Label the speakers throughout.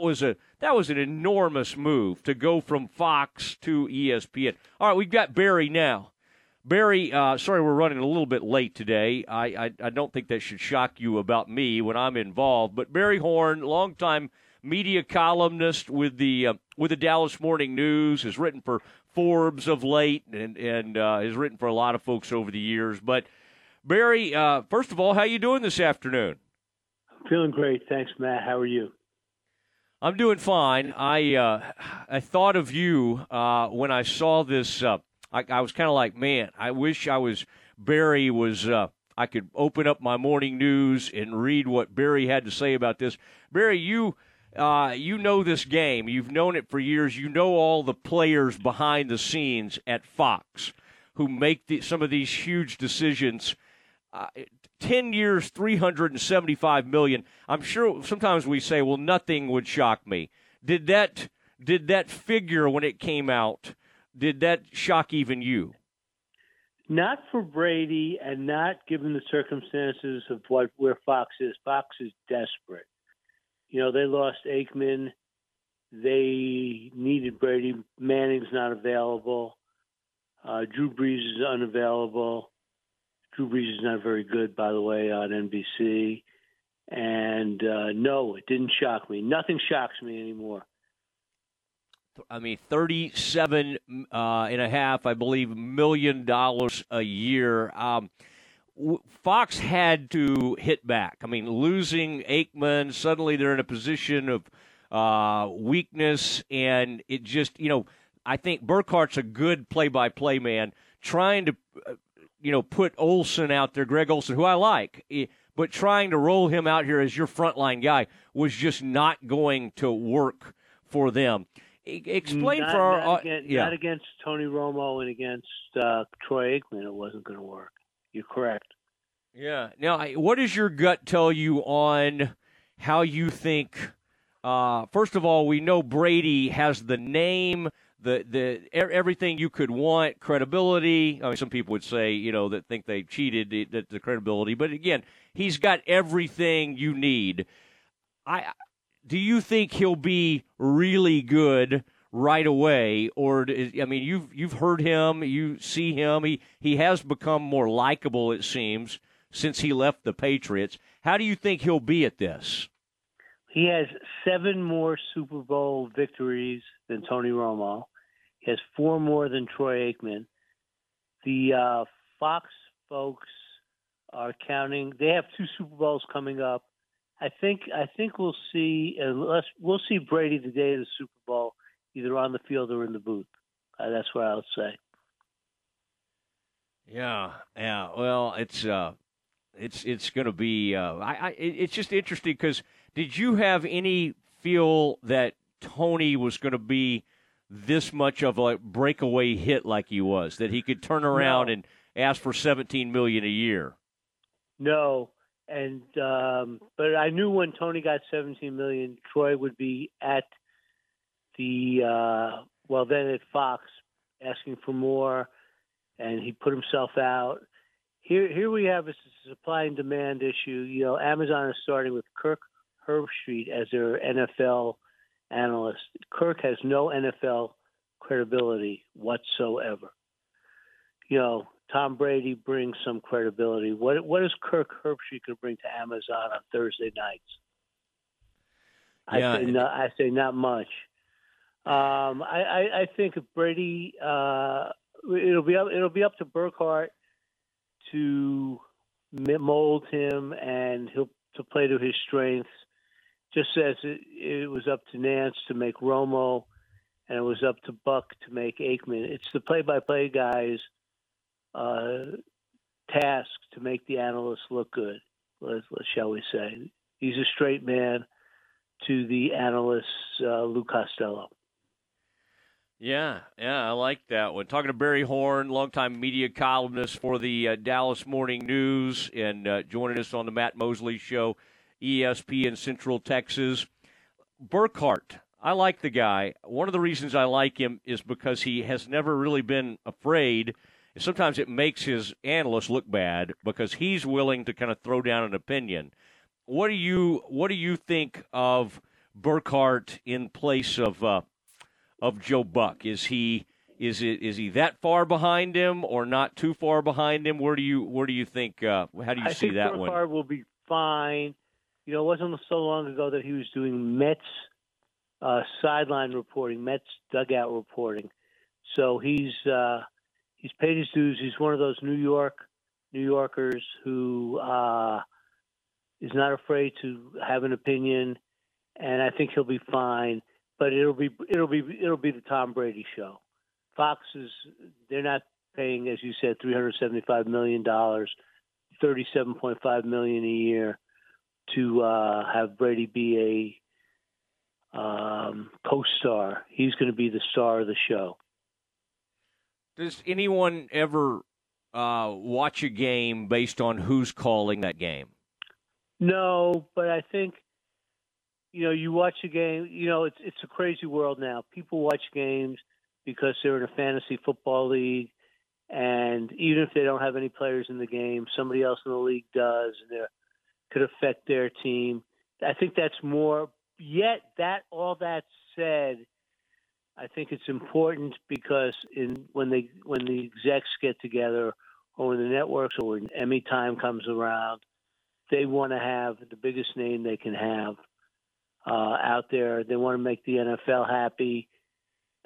Speaker 1: that was a that was an enormous move to go from Fox to ESPN. All right, we've got Barry now. Barry, uh, sorry we're running a little bit late today. I, I, I don't think that should shock you about me when I'm involved. But Barry Horn, longtime media columnist with the uh, with the Dallas Morning News, has written for Forbes of late and and uh, has written for a lot of folks over the years. But Barry, uh, first of all, how you doing this afternoon?
Speaker 2: Feeling great, thanks, Matt. How are you?
Speaker 1: I'm doing fine. I uh, I thought of you uh, when I saw this. Uh, I, I, was kind of like, man, I wish I was Barry was. Uh, I could open up my morning news and read what Barry had to say about this. Barry, you uh, you know this game. You've known it for years. You know all the players behind the scenes at Fox who make the, some of these huge decisions. Uh, 10 years, 375 million. I'm sure sometimes we say, well, nothing would shock me. Did that, did that figure when it came out, did that shock even you?
Speaker 2: Not for Brady and not given the circumstances of what where Fox is. Fox is desperate. You know, they lost Aikman. They needed Brady. Manning's not available. Uh, Drew Brees is unavailable. Drew Brees is not very good, by the way, on NBC. And uh, no, it didn't shock me. Nothing shocks me anymore.
Speaker 1: I mean, thirty-seven uh, and a half, I believe, million dollars a year. Um, Fox had to hit back. I mean, losing Aikman, suddenly they're in a position of uh, weakness, and it just, you know, I think Burkhardt's a good play-by-play man, trying to uh, you know, put Olsen out there, Greg Olsen, who I like, eh, but trying to roll him out here as your frontline guy was just not going to work for them. Explain
Speaker 2: not,
Speaker 1: for our
Speaker 2: not against,
Speaker 1: yeah.
Speaker 2: not against Tony Romo and against uh, Troy Aikman. It wasn't going to work. You're correct.
Speaker 1: Yeah. Now, what does your gut tell you on how you think? Uh, first of all, we know Brady has the name, the the everything you could want, credibility. I mean, some people would say, you know, that think they cheated the, the credibility, but again, he's got everything you need. I do you think he'll be really good right away, or I mean, you've you've heard him, you see him. He he has become more likable, it seems, since he left the Patriots. How do you think he'll be at this?
Speaker 2: He has seven more Super Bowl victories than Tony Romo. He has four more than Troy Aikman. The uh, Fox folks are counting. They have two Super Bowls coming up. I think I think we'll see unless we'll see Brady the day of the Super Bowl, either on the field or in the booth. Uh, that's what I'll say.
Speaker 1: Yeah, yeah. Well, it's uh, it's it's going to be. Uh, I, I it's just interesting because did you have any feel that Tony was going to be this much of a breakaway hit like he was that he could turn around
Speaker 2: no.
Speaker 1: and ask for 17 million a year
Speaker 2: no and um but i knew when tony got 17 million troy would be at the uh well then at fox asking for more and he put himself out here here we have a supply and demand issue you know amazon is starting with kirk herbstreit as their nfl analyst. Kirk has no NFL credibility whatsoever. You know, Tom Brady brings some credibility. What what is Kirk Herbstreit going to bring to Amazon on Thursday nights?
Speaker 1: Yeah.
Speaker 2: I say not, I say not much. Um, I, I, I think if Brady, uh, it'll be up, it'll be up to Burkhardt to mold him, and he'll to play to his strengths just as it, it was up to Nance to make Romo and it was up to Buck to make Aikman. It's the play-by-play guys' uh, task to make the analysts look good. Shall we say? He's a straight man to the analysts, uh, Lou Costello.
Speaker 1: Yeah, yeah, I like that one. Talking to Barry Horn, longtime media columnist for the uh, Dallas Morning News, and uh, joining us on the Matt Mosley Show. ESPN Central Texas. Burkhardt, I like the guy. One of the reasons I like him is because he has never really been afraid. Sometimes it makes his analysts look bad because he's willing to kind of throw down an opinion. What do you What do you think of Burkhardt in place of uh, of Joe Buck? Is he is it is he that far behind him or not too far behind him? Where do you where do you think? Uh, how do you
Speaker 2: I
Speaker 1: see
Speaker 2: think
Speaker 1: that
Speaker 2: Burkhardt
Speaker 1: one?
Speaker 2: will be fine. You know, it wasn't so long ago that he was doing Mets uh, sideline reporting, Mets dugout reporting. So he's uh, he's paid his dues. He's one of those New York New Yorkers who uh, is not afraid to have an opinion, and I think he'll be fine. But it'll be it'll be it'll be the Tom Brady show. Fox is they're not paying, as you said, three hundred seventy five million dollars, thirty seven point five million a year to uh, have Brady be a um, co-star. He's going to be the star of the show.
Speaker 1: Does anyone ever uh, watch a game based on who's calling that game?
Speaker 2: No, but I think you know you watch a game. You know it's it's a crazy world now. People watch games because they're in a fantasy football league, and even if they don't have any players in the game, somebody else in the league does, and they could affect their team. I think that's more. Yet that all that said, I think it's important because in when they when the execs get together, or when the networks, or when Emmy time comes around, they want to have the biggest name they can have uh, out there. They want to make the NFL happy.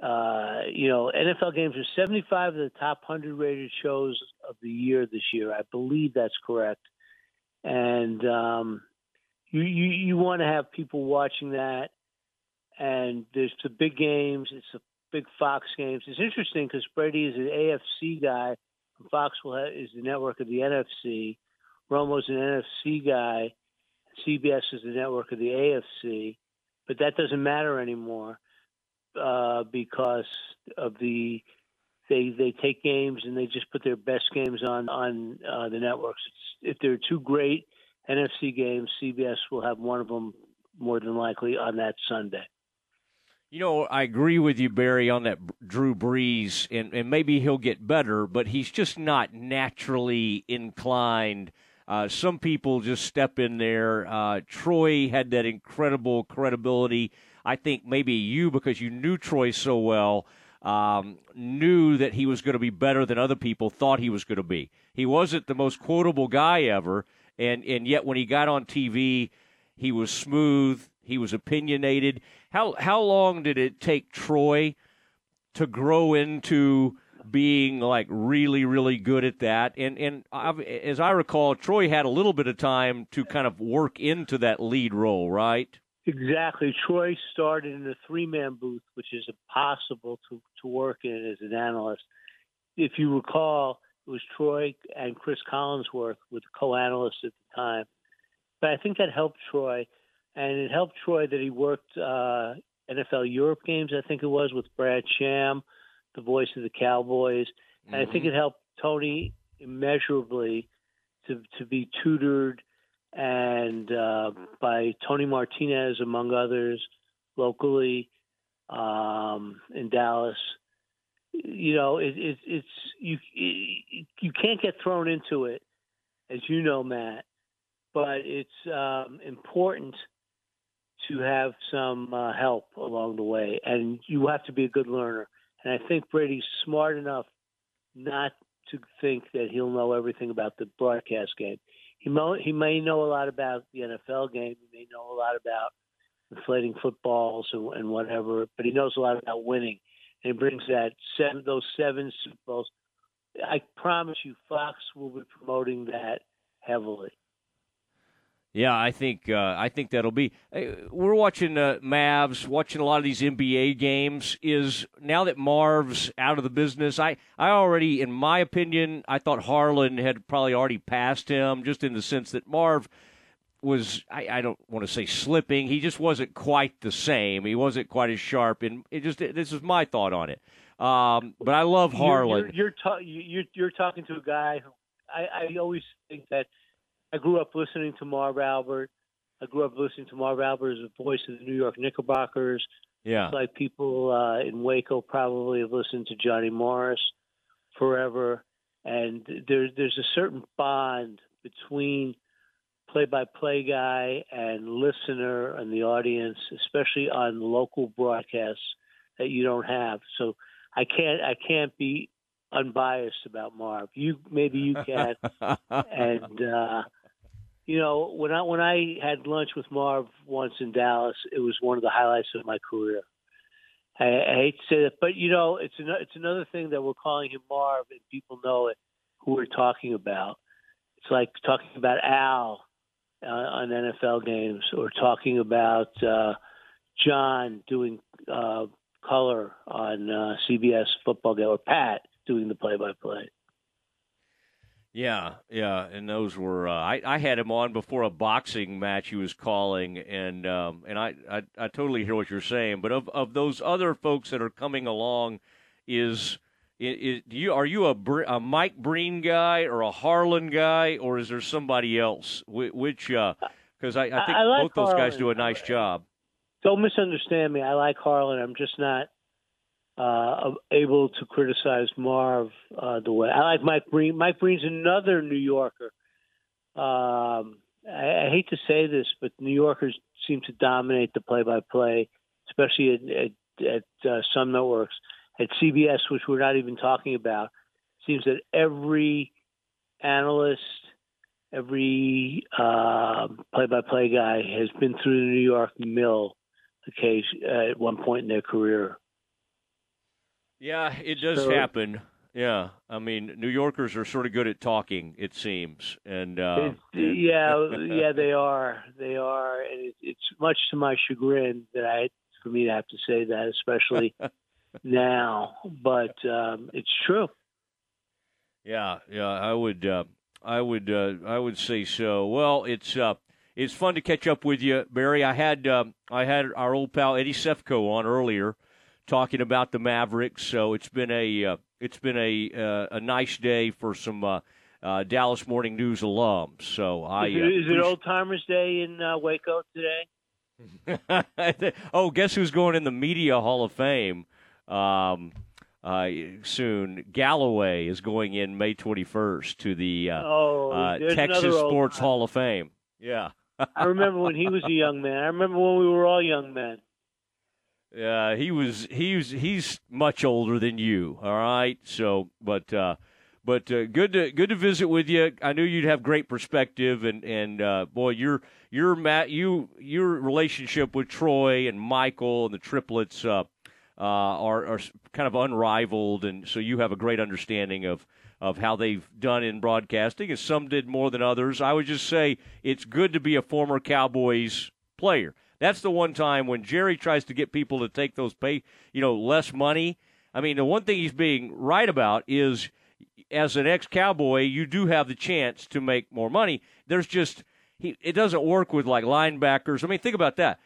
Speaker 2: Uh, you know, NFL games are 75 of the top 100 rated shows of the year this year. I believe that's correct. And um, you, you, you want to have people watching that. And there's the big games. It's the big Fox games. It's interesting because Brady is an AFC guy. Fox will have, is the network of the NFC. Romo's an NFC guy. CBS is the network of the AFC, but that doesn't matter anymore uh, because of the they they take games and they just put their best games on on uh, the networks. It's, if there are two great NFC games, CBS will have one of them more than likely on that Sunday.
Speaker 1: You know, I agree with you, Barry, on that Drew Brees, and, and maybe he'll get better, but he's just not naturally inclined. Uh, some people just step in there. Uh, Troy had that incredible credibility. I think maybe you, because you knew Troy so well, um, knew that he was going to be better than other people thought he was going to be. He wasn't the most quotable guy ever, and and yet when he got on TV, he was smooth. He was opinionated. How how long did it take Troy to grow into being like really really good at that? And and I've, as I recall, Troy had a little bit of time to kind of work into that lead role, right?
Speaker 2: Exactly. Troy started in a three man booth, which is impossible to, to work in as an analyst. If you recall, it was Troy and Cris Collinsworth with co analysts at the time. But I think that helped Troy. And it helped Troy that he worked uh, NFL Europe games, I think it was, with Brad Sham, the voice of the Cowboys. And mm-hmm. I think it helped Tony immeasurably to, to be tutored and uh, by Tony Martinez, among others, locally um, in Dallas. You know, it, it, it's you. It, you can't get thrown into it, as you know, Matt. But it's um, important to have some uh, help along the way, and you have to be a good learner. And I think Brady's smart enough not to think that he'll know everything about the broadcast game he may, he may know a lot about the NFL game. He may know a lot about inflating footballs and, and whatever, but he knows a lot about winning. And he brings that seven, those seven Super Bowls. I promise you, Fox will be promoting that heavily.
Speaker 1: Yeah, I think uh, I think that'll be. We're watching uh, Mavs, watching a lot of these NBA games. Is now that Marv's out of the business, I I already, in my opinion, I thought Harlan had probably already passed him, just in the sense that Marv was I, I don't want to say slipping. He just wasn't quite the same. He wasn't quite as sharp, and it just this is my thought on it. Um, but I love Harlan.
Speaker 2: You're you're, you're, ta- you're, you're talking to a guy who I, I always think that I grew up listening to Marv Albert. I grew up listening to Marv Albert as the voice of the New York Knickerbockers.
Speaker 1: Yeah.
Speaker 2: It's like people uh, in Waco probably have listened to Johnny Morris forever. And there's there's a certain bond between play-by-play guy and listener and the audience, especially on local broadcasts that you don't have. So I can't I can't be unbiased about Marv. You maybe you can, and uh, you know when I when I had lunch with Marv once in Dallas, it was one of the highlights of my career. I, I hate to say that, but you know it's an, it's another thing that we're calling him Marv, and people know it who we're talking about. It's like talking about Al uh, on NFL games, or talking about uh, John doing uh, color on uh, CBS football game, or Pat doing the play-by-play.
Speaker 1: Yeah, yeah, and those were uh, I, I had him on before a boxing match he was calling, and um, and I, I I totally hear what you're saying. But of of those other folks that are coming along, is is, do you are you a, a Mike Breen guy or a Harlan guy, or is there somebody else? Which because uh, I, I think
Speaker 2: I like
Speaker 1: both those guys do a nice job.
Speaker 2: Don't misunderstand me. I like Harlan. I'm just not uh, able to criticize Marv uh, the way I like Mike Breen. Mike Breen's another New Yorker. Um, I, I hate to say this, but New Yorkers seem to dominate the play-by-play, especially at, at, at uh, some networks. At CBS, which we're not even talking about, seems that every analyst, every uh, play-by-play guy has been through the New York mill occasion uh, at one point in their career.
Speaker 1: Yeah, it does
Speaker 2: So-
Speaker 1: happen. Yeah, I mean, New Yorkers are sort of good at talking, it seems, and uh,
Speaker 2: yeah, yeah, they are. They are, and it, it's much to my chagrin that I, for me to have to say that, especially now. But um, it's true.
Speaker 1: Yeah, yeah, I would, uh, I would, uh, I would say so. Well, it's uh, it's fun to catch up with you, Barry. I had um, I had our old pal Eddie Sefko on earlier, talking about the Mavericks. So it's been a uh, it's been a uh, a nice day for some uh, uh, Dallas Morning News alums. So I
Speaker 2: Is it,
Speaker 1: uh,
Speaker 2: is it Old Timers Day in uh, Waco today?
Speaker 1: oh, guess who's going in the Media Hall of Fame um, uh, soon? Galloway is going in May 21st to the uh,
Speaker 2: Oh,
Speaker 1: uh, Texas Sports. Hall of Fame. Yeah.
Speaker 2: I remember when he was a young man. I remember when we were all young men.
Speaker 1: Yeah, he was he's he's much older than you. All right, so but uh, but uh, good to good to visit with you. I knew you'd have great perspective, and and uh, boy, your your Matt you your relationship with Troy and Michael and the triplets uh, uh, are are kind of unrivaled, and so you have a great understanding of of how they've done in broadcasting, and some did more than others. I would just say it's good to be a former Cowboys player. That's the one time when Jerry tries to get people to take those pay, you know, less money. I mean, the one thing he's being right about is as an ex-cowboy, you do have the chance to make more money. There's just he, it doesn't work with like linebackers. I mean, think about that.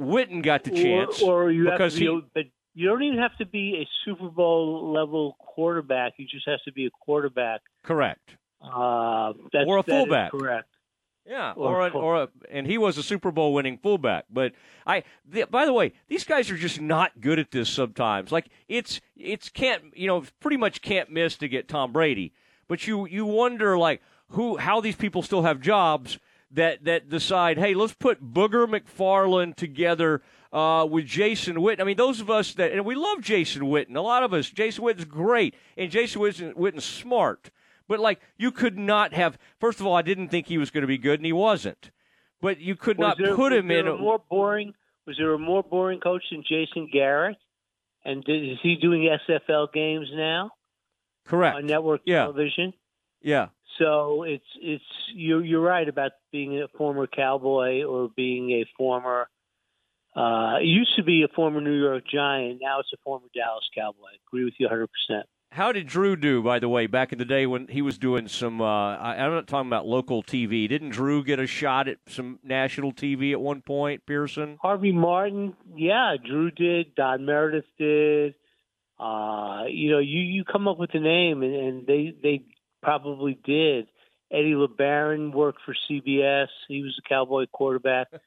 Speaker 1: Witten got the chance
Speaker 2: or, or you have
Speaker 1: because
Speaker 2: be,
Speaker 1: he
Speaker 2: but you don't even have to be a Super Bowl level quarterback. You just have to be a quarterback.
Speaker 1: correct.
Speaker 2: Uh, that's,
Speaker 1: Or a fullback.
Speaker 2: correct.
Speaker 1: Yeah,
Speaker 2: Or
Speaker 1: or a, or a, and he was a Super Bowl winning fullback. But I, the, by the way, these guys are just not good at this sometimes. Like it's it's can't you know pretty much can't miss to get Tom Brady. But you you wonder like who how these people still have jobs that that decide hey let's put Booger McFarland together uh, with Jason Witten. I mean those of us that and we love Jason Witten. A lot of us Jason Witten's great and Jason Witten, Witten's smart. But like you could not have. First of all, I didn't think he was going to be good, and he wasn't. But you could
Speaker 2: Was
Speaker 1: not
Speaker 2: there,
Speaker 1: put him in.
Speaker 2: a more boring. Was there a more boring coach than Jason Garrett? And did, is he doing SFL games now
Speaker 1: correct.
Speaker 2: on network
Speaker 1: Yeah.
Speaker 2: television?
Speaker 1: Yeah.
Speaker 2: So it's it's you're you're right about being a former cowboy or being a former. Uh, it used to be a former New York Giant. Now it's a former Dallas Cowboy. I agree with you 100. percent
Speaker 1: How did Drew do, by the way, back in the day when he was doing some? Uh, I, I'm not talking about local TV. Didn't Drew get a shot at some national TV at one point? Pearson.
Speaker 2: Harvey Martin, yeah, Drew did. Don Meredith did. Uh, you know, you you come up with a name, and, and they they probably did. Eddie LeBaron worked for CBS. He was a Cowboy quarterback.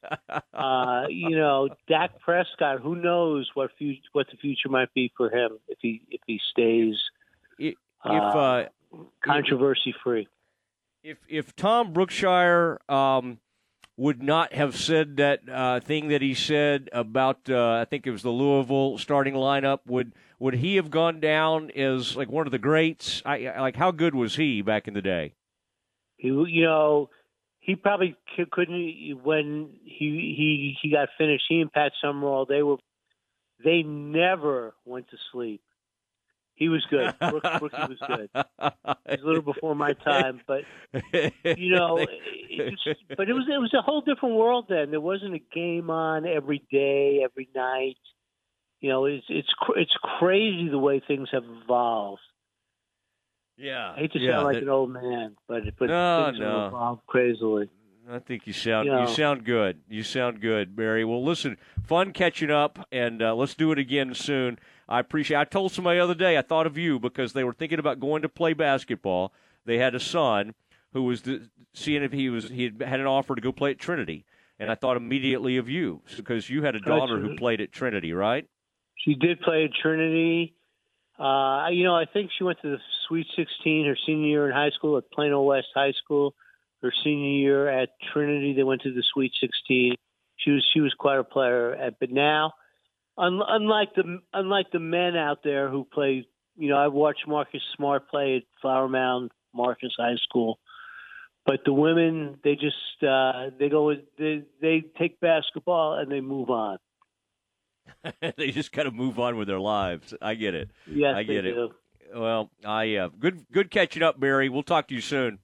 Speaker 2: Uh, you know, Dak Prescott. Who knows what what the future might be for him if he if he stays
Speaker 1: If
Speaker 2: uh,
Speaker 1: uh,
Speaker 2: controversy free.
Speaker 1: If if Tom Brookshier um, would not have said that uh, thing that he said about uh, I think it was the Louisville starting lineup, would would he have gone down as like one of the greats? I, like how good was he back in the day?
Speaker 2: He, you know, he probably couldn't when he he he got finished. He and Pat Summerall, they were they never went to sleep. He was good. Brooke, Brookie was good. He's a little before my time, but you know, it was, but it was it was a whole different world then. There wasn't a game on every day, every night. You know, it's it's it's crazy the way things have evolved.
Speaker 1: Yeah,
Speaker 2: I hate to
Speaker 1: yeah,
Speaker 2: sound like
Speaker 1: that,
Speaker 2: an old man, but but
Speaker 1: no,
Speaker 2: things
Speaker 1: no.
Speaker 2: have evolved crazily.
Speaker 1: I think you sound
Speaker 2: You know.
Speaker 1: you sound good. You sound good, Barry. Well, listen, fun catching up, and uh, let's do it again soon. I appreciate. I told somebody the other day I thought of you because they were thinking about going to play basketball. They had a son who was the, seeing if he was he had had an offer to go play at Trinity, and I thought immediately of you because you had a daughter who played at Trinity, right?
Speaker 2: She did play at Trinity. Uh, you know, I think she went to the Sweet 16 her senior year in high school at Plano West High School. Her senior year at Trinity, they went to the Sweet 16. She was she was quite a player. At, but now, un, unlike the unlike the men out there who play, you know, I've watched Marcus Smart play at Flower Mound Marcus High School. But the women, they just uh, they go they they take basketball and they move on.
Speaker 1: they just got to move on with their lives. I get it.
Speaker 2: Yes,
Speaker 1: I get it.
Speaker 2: do.
Speaker 1: Well, I uh, good good catching up, Barry. We'll talk to you soon.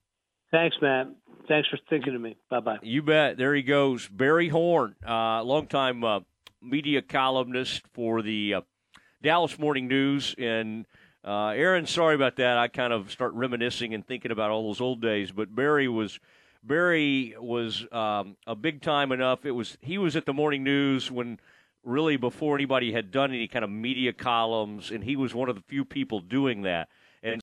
Speaker 2: Thanks, Matt. Thanks for thinking of me. Bye bye.
Speaker 1: You bet. There he goes, Barry Horn, uh, longtime uh, media columnist for the uh, Dallas Morning News. And uh, Aaron, sorry about that. I kind of start reminiscing and thinking about all those old days. But Barry was Barry was um, a big time enough. It was he was at the Morning News when really before anybody had done any kind of media columns, and he was one of the few people doing that.